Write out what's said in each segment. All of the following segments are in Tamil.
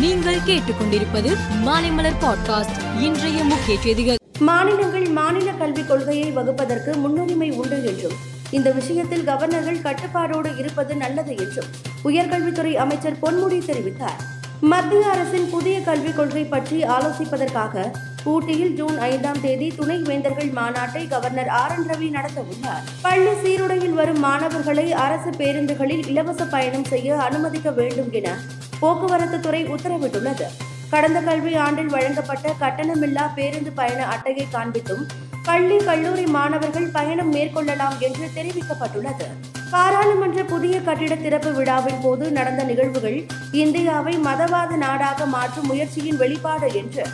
நீங்கள் கேட்டுக்கொண்டிருப்பது மாலைமலர் பாட்காஸ்ட். இன்றைய முக்கிய செய்திகள். மாநிலங்கள் மாநில கல்விக் கொள்கையை வகுப்பதற்கு முன்னுரிமை உண்டு என்றும் இந்த விஷயத்தில் கவர்னர்கள் கட்டுப்பாடோடு இருப்பது நல்லது என்றும் உயர்கல்வித்துறை அமைச்சர் பொன்முடி தெரிவித்தார். மத்திய அரசின் புதிய கல்விக் கொள்கை பற்றி ஆலோசிப்பதற்காக ஊட்டியில் ஜூன் ஐந்தாம் தேதி துணை வேந்தர்கள் மாநாட்டை கவர்னர் ஆர் என் ரவி நடத்த உள்ளார். பள்ளி சீருடையில் வரும் மாணவர்களை அரசு பேருந்துகளில் இலவச பயணம் செய்ய அனுமதிக்க வேண்டும் என போக்குவரத்து துறை உத்தரவிட்டுள்ளது. கடந்த கல்வி ஆண்டில் வழங்கப்பட்ட கட்டணமில்லா பேருந்து பயண அட்டையை காண்பித்தும் பள்ளி கல்லூரி மாணவர்கள் பயணம் மேற்கொள்ளலாம் என்று தெரிவிக்கப்பட்டுள்ளது. பாராளுமன்ற புதிய கட்டிட திறப்பு விழாவின் போது நடந்த நிகழ்வுகள் இந்தியாவை மதவாத நாடாக மாற்றும் முயற்சியின் வெளிப்பாடு என்று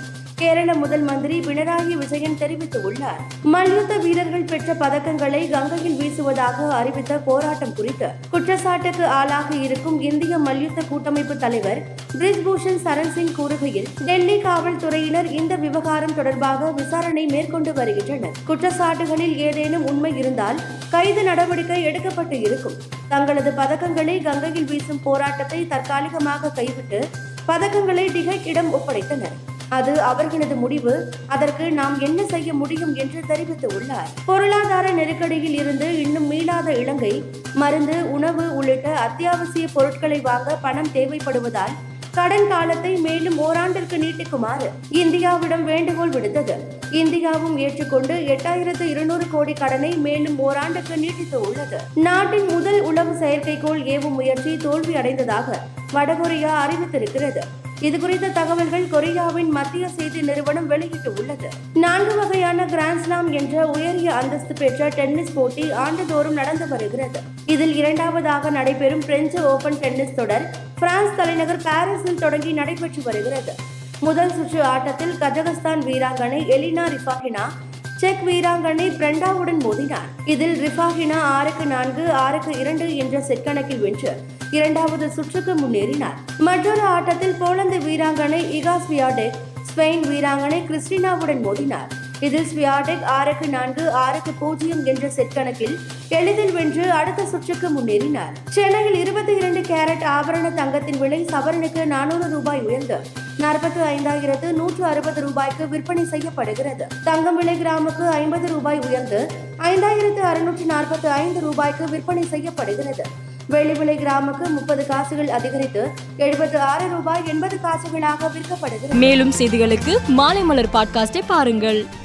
கேரள முதல் மந்திரி பினராயி விஜயன் தெரிவித்துள்ளார் மல்யுத்த வீரர்கள் பெற்ற பதக்கங்களை கங்கையில் வீசுவதாக அறிவித்த போராட்டம் குறித்து குற்றச்சாட்டுக்கு ஆளாக இருக்கும் இந்திய மல்யுத்த கூட்டமைப்பு தலைவர் பிரிஜ்பூஷன் சரண் சிங் கூறுகையில் டெல்லி காவல்துறையினர் இந்த விவகாரம் தொடர்பாக விசாரணை மேற்கொண்டு வருகின்றனர். குற்றச்சாட்டுகளில் ஏதேனும் உண்மை இருந்தால் கைது நடவடிக்கை எடுக்கப்பட்டு இருக்கும். தங்களது பதக்கங்களை கங்கையில் வீசும் போராட்டத்தை தற்காலிகமாக கைவிட்டு பதக்கங்களை டிகைக்கிடம் ஒப்படைத்தனர். அது அவர்களது முடிவு. அதற்கு நாம் என்ன செய்ய முடியும் என்று தெரிவித்து உள்ளார். பொருளாதார நெருக்கடியில் இருந்து இன்னும் மீளாத இலங்கை மருந்து உணவு உள்ளிட்ட அத்தியாவசிய பொருட்களை வாங்க பணம் தேவைப்படுவதால் கடன் காலத்தை மேலும் ஓராண்டிற்கு நீட்டிக்குமாறு இந்தியாவிடம் வேண்டுகோள் விடுத்தது. இந்தியாவும் ஏற்றுக்கொண்டு எட்டாயிரத்து இருநூறு கோடி கடனை மேலும் ஓராண்டுக்கு நீட்டித்து உள்ளது. நாட்டின் முதல் உளவு செயற்கைக்கோள் ஏவும் முயற்சி தோல்வி அடைந்ததாக வடகொரியா அறிவித்திருக்கிறது. இது குறித்த தகவல்கள் கொரியாவின் மத்திய செய்தி நிறுவனம் வெளியிட்டு உள்ளது. நான்கு வகையான கிராண்ட்ஸ்லாம் என்ற உயரிய அந்தஸ்து பெற்ற டென்னிஸ் போட்டி ஆண்டுதோறும் நடந்து வருகிறது. இதில் இரண்டாவதாக நடைபெறும் பிரெஞ்சு ஓபன் டென்னிஸ் தொடர் பிரான்ஸ் தலைநகர் பாரிஸில் தொடங்கி நடைபெற்று வருகிறது. முதல் சுற்று ஆட்டத்தில் கஜகஸ்தான் வீராங்கனை எலினா ரிஃபாகினா செக் வீராங்கனை பிரண்டாவுடன் மோதினார். இதில் ரிஃபாஹினா ஆறுக்கு நான்கு ஆறுக்கு இரண்டு என்ற செட் கணக்கில் வென்று இரண்டாவது சுற்றுக்கு முன்னேறினார். மற்றொரு ஆட்டத்தில் போலந்து வீராங்கனை இகாஸ்வியாடெக் ஸ்பெயின் வீராங்கனை கிறிஸ்டினாவுடன் மோதினார். இதில் ஸ்வியாடெக் ஆறுக்கு நான்கு ஆறுக்கு பூஜ்ஜியம் என்ற செட் கணக்கில் எளிதில் வென்று அடுத்த சுற்றுக்கு முன்னேறினார். சென்னையில் இருபத்தி இரண்டு கேரட் ஆபரண தங்கத்தின் விலை சவரனுக்கு நானூறு ரூபாய் உயர்ந்து நாற்பத்தி ஐந்தாயிரத்து நூற்று அறுபது ரூபாய்க்கு விற்பனை செய்யப்படுகிறது. தங்கம் விலை கிராமுக்கு ஐம்பது ரூபாய் உயர்ந்து ஐந்தாயிரத்து அறுநூற்று நாற்பத்தி ஐந்து ரூபாய்க்கு விற்பனை செய்யப்படுகிறது. வெள்ளி விலை கிராமுக்கு முப்பது காசுகள் அதிகரித்து எழுபத்து ஆறு ரூபாய் எண்பது காசுகளாக விற்கப்படுகிறது. மேலும் செய்திகளுக்கு மாலை மலர் பாட்காஸ்டை பாருங்கள்.